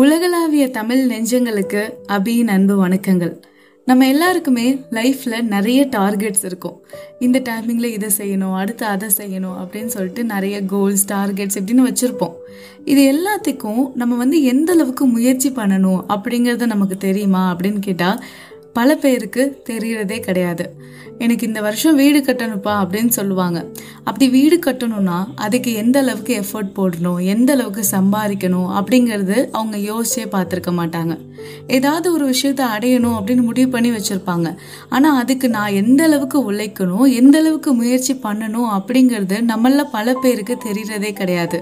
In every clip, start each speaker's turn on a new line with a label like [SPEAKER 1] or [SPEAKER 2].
[SPEAKER 1] உலகளாவிய தமிழ் நெஞ்சங்களுக்கு அபியின் அன்பு வணக்கங்கள். நம்ம எல்லாருக்குமே லைஃப்பில் நிறைய டார்கெட்ஸ் இருக்கும். இந்த டைமிங்கில் இதை செய்யணும் அடுத்து அதை செய்யணும் அப்படின்னு சொல்லிட்டு நிறைய கோல்ஸ் டார்கெட்ஸ் இப்படின்னு வச்சுருப்போம். இது எல்லாத்துக்கும் நம்ம வந்து எந்த அளவுக்கு முயற்சி பண்ணணும் அப்படிங்கிறத நமக்கு தெரியுமா அப்படின்னு கேட்டால் பல பேருக்கு தெரியறதே கிடையாது. எனக்கு இந்த வருஷம் வீடு கட்டணும்ப்பா அப்படின்னு சொல்லுவாங்க. அப்படி வீடு கட்டணும்னா அதுக்கு எந்த அளவுக்கு எஃபர்ட் போடணும் எந்த அளவுக்கு சம்பாதிக்கணும் அப்படிங்கிறது அவங்க யோசிச்சே பார்த்துருக்க மாட்டாங்க. ஏதாவது ஒரு விஷயத்த அடையணும் அப்படின்னு முடிவு பண்ணி வச்சிருப்பாங்க. ஆனால் அதுக்கு நான் எந்த அளவுக்கு உழைக்கணும் எந்த அளவுக்கு முயற்சி பண்ணணும் அப்படிங்கிறது நம்மள பல பேருக்கு தெரியறதே கிடையாது.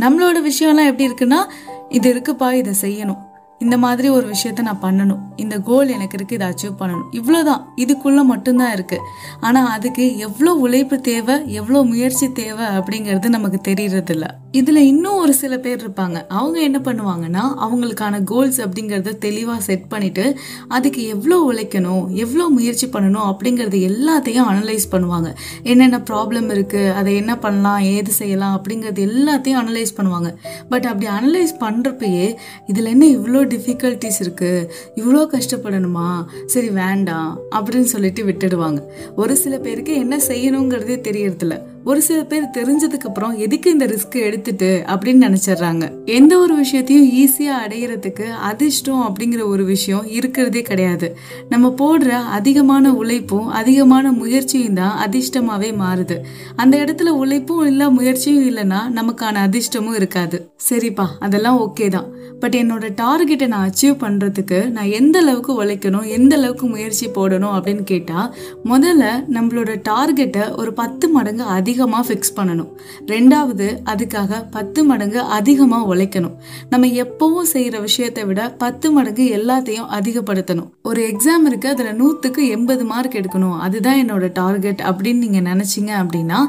[SPEAKER 1] நம்மளோட விஷயம்லாம் எப்படி இருக்குன்னா இது இருக்குப்பா இதை செய்யணும். இந்த மாதிரி ஒரு விஷயத்த நான் பண்ணணும். இந்த கோல் எனக்கு இருக்கு இதை அச்சீவ் பண்ணணும். இவ்வளோதான் இதுக்குள்ள மட்டும்தான் இருக்கு. ஆனா அதுக்கு எவ்வளோ உழைப்பு தேவை எவ்வளோ முயற்சி தேவை அப்படிங்கிறது நமக்கு தெரியறது இல்ல இதுல இன்னும் ஒரு சில பேர் இருப்பாங்க. அவங்க என்ன பண்ணுவாங்கன்னா அவங்களுக்கான கோல்ஸ் அப்படிங்கறத தெளிவா செட் பண்ணிட்டு அதுக்கு எவ்வளோ உழைக்கணும் எவ்வளோ முயற்சி பண்ணணும் அப்படிங்கறது எல்லாத்தையும் அனலைஸ் பண்ணுவாங்க. என்னென்ன ப்ராப்ளம் இருக்கு அதை என்ன பண்ணலாம் ஏது செய்யலாம் அப்படிங்கிறது எல்லாத்தையும் அனலைஸ் பண்ணுவாங்க. பட் அப்படி அனலைஸ் பண்றப்பயே இதுல என்ன இவ்வளோ டிஃபிகல்ட்டிஸ் இருக்கு இவ்வளோ கஷ்டப்படணுமா? சரி வேண்டாம் அப்படின்னு சொல்லிட்டு விட்டுடுவாங்க. ஒரு சில பேருக்கு என்ன செய்யணுங்கிறதே தெரியறதில்ல. ஒரு சில பேர் தெரிஞ்சதுக்கு அப்புறம் எதுக்கு இந்த ரிஸ்க் எடுத்துட்டு அப்படின்னு நினைச்சிடுறாங்க. எந்த ஒரு விஷயத்தையும் ஈஸியா அடையிறதுக்கு அதிர்ஷ்டம் அப்படிங்கிற ஒரு விஷயம் இருக்கிறதே கிடையாது. நம்ம போடுற அதிகமான உழைப்பும் அதிகமான முயற்சியும் தான் அதிர்ஷ்டமாவே மாறுது. அந்த இடத்துல உழைப்பும் இல்லை முயற்சியும் இல்லைன்னா நமக்கான அதிர்ஷ்டமும் இருக்காது. சரிப்பா அதெல்லாம் ஓகே தான். பட் என்னோட டார்கெட்டை நான் அச்சீவ் பண்ணுறதுக்கு நான் எந்த அளவுக்கு உழைக்கணும் எந்த அளவுக்கு முயற்சி போடணும் அப்படின்னு கேட்டால் முதல்ல நம்மளோட டார்கெட்டை ஒரு பத்து மடங்கு அதிகமாக ஃபிக்ஸ் பண்ணணும். ரெண்டாவது அதுக்காக பத்து மடங்கு அதிகமாக உழைக்கணும். நம்ம எப்பவும் செய்கிற விஷயத்தை விட பத்து மடங்கு எல்லாத்தையும் அதிகப்படுத்தணும். ஒரு எக்ஸாம் இருக்கு அதில் நூற்றுக்கு எண்பது மார்க் எடுக்கணும். அதுதான் என்னோட டார்கெட் அப்படின்னு நீங்கள் நினச்சிங்க அப்படின்னா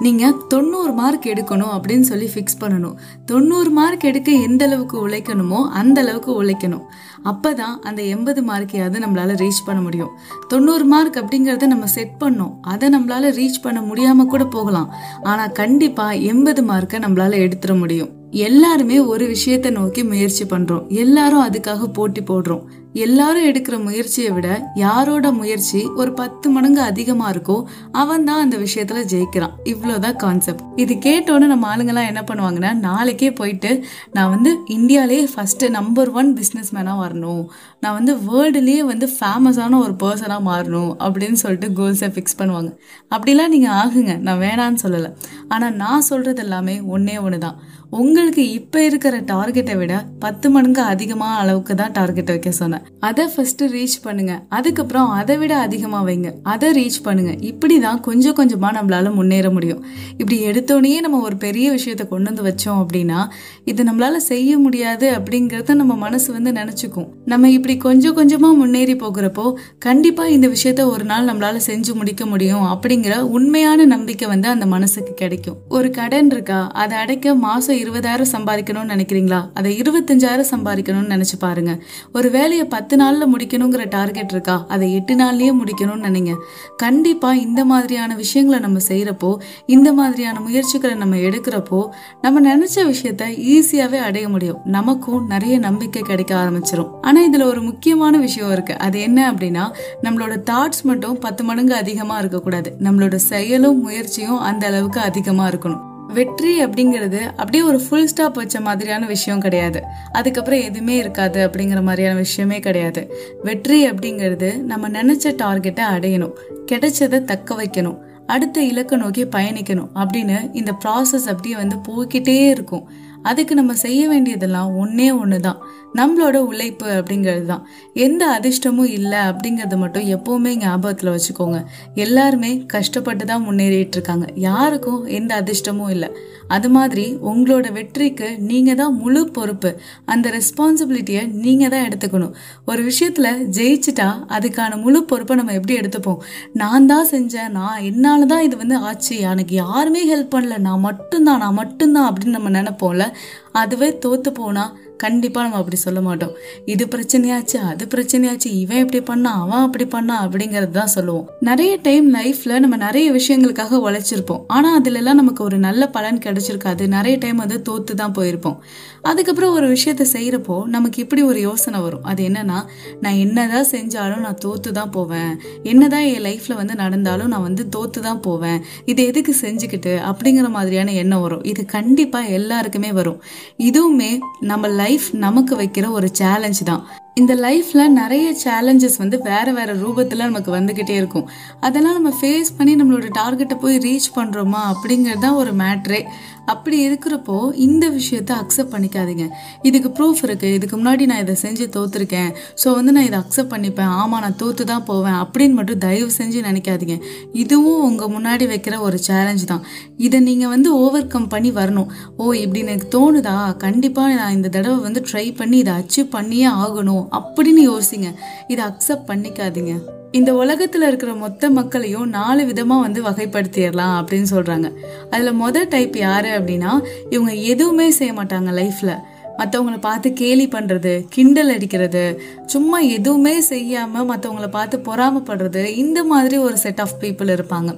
[SPEAKER 1] நீங்கள் தொண்ணூறு மார்க் எடுக்கணும் அப்படின்னு சொல்லி ஃபிக்ஸ் பண்ணணும். தொண்ணூறு மார்க் எடுக்க எந்த அளவுக்கு உழைக்கணுமோ அந்த அளவுக்கு உழைக்கணும். அப்போ தான் அந்த எண்பது மார்க்கையாவது நம்மளால் ரீச் பண்ண முடியும். தொண்ணூறு மார்க் அப்படிங்கிறத நம்ம செட் பண்ணோம். அதை நம்மளால் ரீச் பண்ண முடியாமல் கூட போகலாம். ஆனால் கண்டிப்பாக எண்பது மார்க்கை நம்மளால் எடுத்துட முடியும். எல்லாருமே ஒரு விஷயத்தை நோக்கி முயற்சி பண்றோம். எல்லாரும் அதுக்காக போட்டி போடுறோம். எல்லாரும் எடுக்கிற முயற்சியை விட யாரோட முயற்சி ஒரு பத்து மடங்கு அதிகமா இருக்கோ அவன் தான் அந்த விஷயத்துல ஜெயிக்கிறான். இவ்வளவுதான் கான்செப்ட் இது கேட்டோன்னு நம்ம ஆளுங்கெல்லாம் என்ன பண்ணுவாங்கன்னா நாளைக்கே போயிட்டு நான் வந்து இந்தியாலேயே ஃபர்ஸ்ட் நம்பர் ஒன் பிஸ்னஸ் மேனா வரணும். நான் வந்து வேர்ல்டுலேயே வந்து ஃபேமஸான ஒரு பர்சனாக மாறணும் அப்படின்னு சொல்லிட்டு கோல்ஸை ஃபிக்ஸ் பண்ணுவாங்க. அப்படிலாம் நீங்கள் ஆகுங்க. நான் வேணான்னு சொல்லலை. ஆனால் நான் சொல்கிறது எல்லாமே ஒன்றே ஒன்று தான் உங்களுக்கு இப்போ இருக்கிற டார்கெட்டை விட பத்து மடங்கு அதிகமாக அளவுக்கு தான் டார்கெட் வைக்க சொன்னேன். அதை ஃபஸ்ட்டு ரீச் பண்ணுங்க. அதுக்கப்புறம் அதை விட அதிகமாக வைங்க. அதை ரீச் பண்ணுங்க. இப்படி தான் கொஞ்சம் கொஞ்சமாக நம்மளால முன்னேற முடியும். இப்படி எடுத்தோடனே நம்ம ஒரு பெரிய விஷயத்தை கொண்டு வந்து வச்சோம் அப்படின்னா இது நம்மளால செய்ய முடியாது அப்படிங்கிறத நம்ம மனசு வந்து நினச்சிக்கும். நம்ம இப்படி கொஞ்சம் கொஞ்சமாக முன்னேறி போகிறப்போ கண்டிப்பாக இந்த விஷயத்த ஒரு நாள் நம்மளால செஞ்சு முடிக்க முடியும் அப்படிங்கிற உண்மையான நம்பிக்கை வந்து அந்த மனசுக்கு கிடைக்கும். ஒரு கடன் இருக்கா? அதை அடைக்க மாதம் இருபதாயிரம் சம்பாதிக்கணும்னு நினைக்கிறீங்களா? அதை இருபத்தஞ்சாயிரம் சம்பாதிக்கணும்னு நினைச்சு பாருங்க. ஒரு வேலையை பத்து நாளில் முடிக்கணுங்கிற டார்கெட் இருக்கா? அதை எட்டு நாள்லயே முடிக்கணும்னு நினைங்க. கண்டிப்பா இந்த மாதிரியான விஷயங்களை நம்ம செய்யறப்போ இந்த மாதிரியான முயற்சிகளை நம்ம எடுக்கிறப்போ நம்ம நினைச்ச விஷயத்த ஈஸியாவே அடைய முடியும். நமக்கும் நிறைய நம்பிக்கை கிடைக்க ஆரம்பிச்சிடும் ஆனா இதுல ஒரு முக்கியமான விஷயம் இருக்கு. அது என்ன அப்படின்னா நம்மளோட தாட்ஸ் மட்டும் பத்து மடங்கு அதிகமா இருக்கக்கூடாது. நம்மளோட செயலும் முயற்சியும் அந்த அளவுக்கு அதிகமா இருக்கணும். வெற்றி அப்படிங்கிறது அப்படியே ஒரு ஃபுல் ஸ்டாப் வச்ச மாதிரியான விஷயம் கிடையாது. அதுக்கப்புறம் எதுவுமே இருக்காது அப்படிங்கிற மாதிரியான விஷயமே கிடையாது. வெற்றி அப்படிங்கிறது நம்ம நினைச்ச டார்கெட்டை அடையணும். கிடைச்சதை தக்க வைக்கணும். அடுத்த இலக்கை நோக்கி பயணிக்கணும் அப்படின்னு இந்த ப்ராசஸ் அப்படியே வந்து போய்கிட்டே இருக்கும். அதுக்கு நம்ம செய்ய வேண்டியதெல்லாம் ஒன்றே ஒன்று தான் நம்மளோட உழைப்பு அப்படிங்கிறது தான். எந்த அதிர்ஷ்டமும் இல்லை அப்படிங்கிறத மட்டும் எப்போவுமே ஞாபகத்தில் வச்சுக்கோங்க. எல்லாருமே கஷ்டப்பட்டு தான் முன்னேறிட்டு இருக்காங்க யாருக்கும் எந்த அதிர்ஷ்டமும் இல்லை. அது மாதிரி உங்களோட வெற்றிக்கு நீங்கள் தான் முழு பொறுப்பு. அந்த ரெஸ்பான்சிபிலிட்டியை நீங்கள் தான் எடுத்துக்கணும். ஒரு விஷயத்தில் ஜெயிச்சிட்டா அதுக்கான முழு பொறுப்பை நம்ம எப்படி எடுத்துப்போம்? நான் தான் செஞ்சேன். நான் என்னால் தான் இது வந்து ஆச்சு. எனக்கு யாருமே ஹெல்ப் பண்ணல. நான் மட்டும்தான் நான் மட்டும்தான் அப்படின்னு நம்ம நினைப்போம்ல. அதுவே தோற்று போனால் கண்டிப்பாக நம்ம அப்படி சொல்ல மாட்டோம். இது பிரச்சனையாச்சு அது பிரச்சனையாச்சு இவன் இப்படி பண்ணா அவன் அப்படி பண்ணா அப்படிங்கிறது தான் சொல்லுவோம். நிறைய டைம் லைஃப்ல நம்ம நிறைய விஷயங்களுக்காக உழைச்சிருப்போம். ஆனால் அதுல எல்லாம் நமக்கு ஒரு நல்ல பலன் கிடைச்சிருக்காது. நிறைய டைம் அது தோத்து தான் போயிருப்போம். அதுக்கப்புறம் ஒரு விஷயத்த செய்யறப்போ நமக்கு இப்படி ஒரு யோசனை வரும். அது என்னன்னா நான் என்னதான் செஞ்சாலும் நான் தோத்து தான் போவேன். என்னதான் என் லைஃப்ல வந்து நடந்தாலும் நான் வந்து தோத்து தான் போவேன். இது எதுக்கு செஞ்சுக்கிட்டு? அப்படிங்கிற மாதிரியான எண்ணம் வரும். இது கண்டிப்பா எல்லாருக்குமே வரும். இதுவுமே நம்ம லைஃப் நமக்கு வைக்கிற ஒரு சேலஞ்ச் தான். இந்த லைஃப்பில் நிறைய சேலஞ்சஸ் வந்து வேறு வேறு ரூபத்தில் நமக்கு வந்துக்கிட்டே இருக்கும். அதெல்லாம் நம்ம ஃபேஸ் பண்ணி நம்மளோட டார்கெட்டை போய் ரீச் பண்ணுறோமா அப்படிங்கிறது தான் ஒரு மேட்ரே அப்படி இருக்கிறப்போ இந்த விஷயத்த அக்செப்ட் பண்ணிக்காதீங்க. இதுக்கு ப்ரூஃப் இருக்குது இதுக்கு முன்னாடி நான் இதை செஞ்சு தோற்றுருக்கேன் ஸோ வந்து நான் இதை அக்செப்ட் பண்ணிப்பேன். ஆமாம் நான் தோற்று தான் போவேன் அப்படின்னு மட்டும் தயவு செஞ்சு நினைக்காதீங்க. இதுவும் உங்கள் முன்னாடி வைக்கிற ஒரு சேலஞ்ச் தான். இதை நீங்கள் வந்து ஓவர் கம் பண்ணி வரணும். ஓ இப்படி எனக்கு தோணுதா? கண்டிப்பாக நான் இந்த தடவை வந்து ட்ரை பண்ணி இதை அச்சீவ் பண்ணியே ஆகணும். அப்படின்னு யோசிங்க. இதை அக்செப்ட் பண்ணிக்காதீங்க. இந்த உலகத்துல இருக்கிற மொத்த மக்களையும் நாலு விதமா வந்து வகைப்படுத்திடலாம் அப்படின்னு சொல்றாங்க. அதுல மொதல் டைப் யாரு அப்படின்னா இவங்க எதுவுமே செய்ய மாட்டாங்க லைஃப்ல மற்றவங்கள பார்த்து கேலி பண்ணுறது கிண்டல் அடிக்கிறது சும்மா எதுவுமே செய்யாமல் மற்றவங்கள பார்த்து பொறாமப்படுறது இந்த மாதிரி ஒரு செட் ஆஃப் பீப்புள் இருப்பாங்க.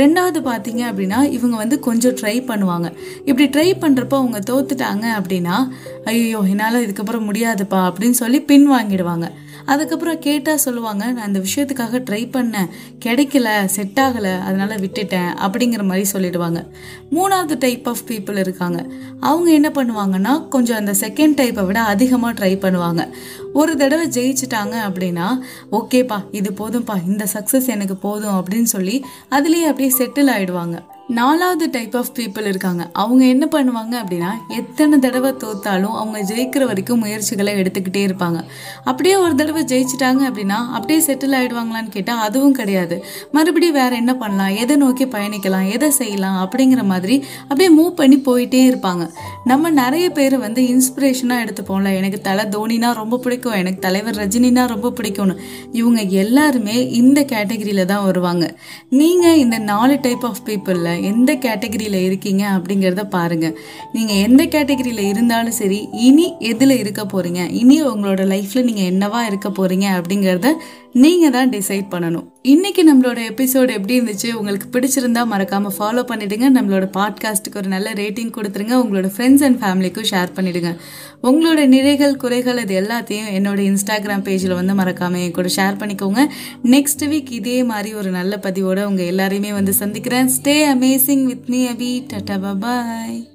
[SPEAKER 1] ரெண்டாவது பார்த்தீங்க அப்படின்னா இவங்க வந்து கொஞ்சம் ட்ரை பண்ணுவாங்க. இப்படி ட்ரை பண்ணுறப்போ அவங்க தோத்துட்டாங்க அப்படின்னா ஐயோ என்னால் இதுக்கப்புறம் முடியாதுப்பா அப்படின்னு சொல்லி பின் வாங்கிடுவாங்க அதுக்கப்புறம் கேட்டால் சொல்லுவாங்க நான் இந்த விஷயத்துக்காக ட்ரை பண்ணேன் கிடைக்கல செட் ஆகலை அதனால் விட்டுட்டேன் அப்படிங்கிற மாதிரி சொல்லிடுவாங்க. மூணாவது டைப் ஆஃப் பீப்புள் இருக்காங்க. அவங்க என்ன பண்ணுவாங்கன்னா கொஞ்சம் அந்த செகண்ட் டைப்பை விட அதிகமாக ட்ரை பண்ணுவாங்க. ஒரு தடவை ஜெயிச்சிட்டாங்க அப்படின்னா ஓகேப்பா இது போதும்ப்பா இந்த சக்ஸஸ் எனக்கு போதும் அப்படின்னு சொல்லி அதுலேயே அப்படியே செட்டில் ஆகிடுவாங்க நாலாவது டைப் ஆஃப் பீப்புள் இருக்காங்க. அவங்க என்ன பண்ணுவாங்க அப்படின்னா எத்தனை தடவை தோத்தாலும் அவங்க ஜெயிக்கிற வரைக்கும் முயற்சிகளை எடுத்துக்கிட்டே இருப்பாங்க. அப்படியே ஒரு தடவை ஜெயிச்சிட்டாங்க அப்படின்னா அப்படியே செட்டில் ஆகிடுவாங்களான்னு கேட்டால் அதுவும் கிடையாது. மறுபடியும் வேற என்ன பண்ணலாம்? எதை நோக்கி பயணிக்கலாம்? எதை செய்யலாம்? அப்படிங்கிற மாதிரி அப்படியே மூவ் பண்ணி போயிட்டே இருப்பாங்க. நம்ம நிறைய பேர் வந்து இன்ஸ்பிரேஷனாக எடுத்துப்போம்ல. எனக்கு தலை தோனினா ரொம்ப பிடிக்கும். எனக்கு தலைவர் ரஜினினா ரொம்ப பிடிக்கும்னு. இவங்க எல்லாருமே இந்த கேட்டகரியில் தான் வருவாங்க. நீங்கள் இந்த நாலு டைப் ஆஃப் பீப்புளில் எந்த கேட்டகரியில் இருக்கீங்க அப்படிங்கிறத பாருங்கள் நீங்கள் எந்த கேட்டகரியில் இருந்தாலும் சரி இனி எதில் இருக்க போகிறீங்க இனி உங்களோட லைஃப்பில் நீங்கள் என்னவா இருக்க போகிறீங்க அப்படிங்கிறத நீங்கள் தான் டிசைட் பண்ணணும். இன்னைக்கு நம்மளோட எபிசோடு எப்படி இருந்துச்சு? உங்களுக்கு பிடிச்சிருந்தா மறக்காம ஃபாலோ பண்ணிடுங்க. நம்மளோட பாட்காஸ்ட்டுக்கு ஒரு நல்ல ரேட்டிங் கொடுத்துருங்க. உங்களோட ஃப்ரெண்ட்ஸ் அண்ட் ஃபேமிலிக்கும் ஷேர் பண்ணிடுங்க. உங்களோட நிறைகள் குறைகள் இது எல்லாத்தையும் என்னோட இன்ஸ்டாகிராம் பேஜில் வந்து மறக்காம என் கூட ஷேர் பண்ணிக்கோங்க. நெக்ஸ்ட் வீக் இதே மாதிரி ஒரு நல்ல பதிவோட உங்கள் எல்லாரையுமே வந்து சந்திக்கிறேன். Stay amazing with me Abhi tata bye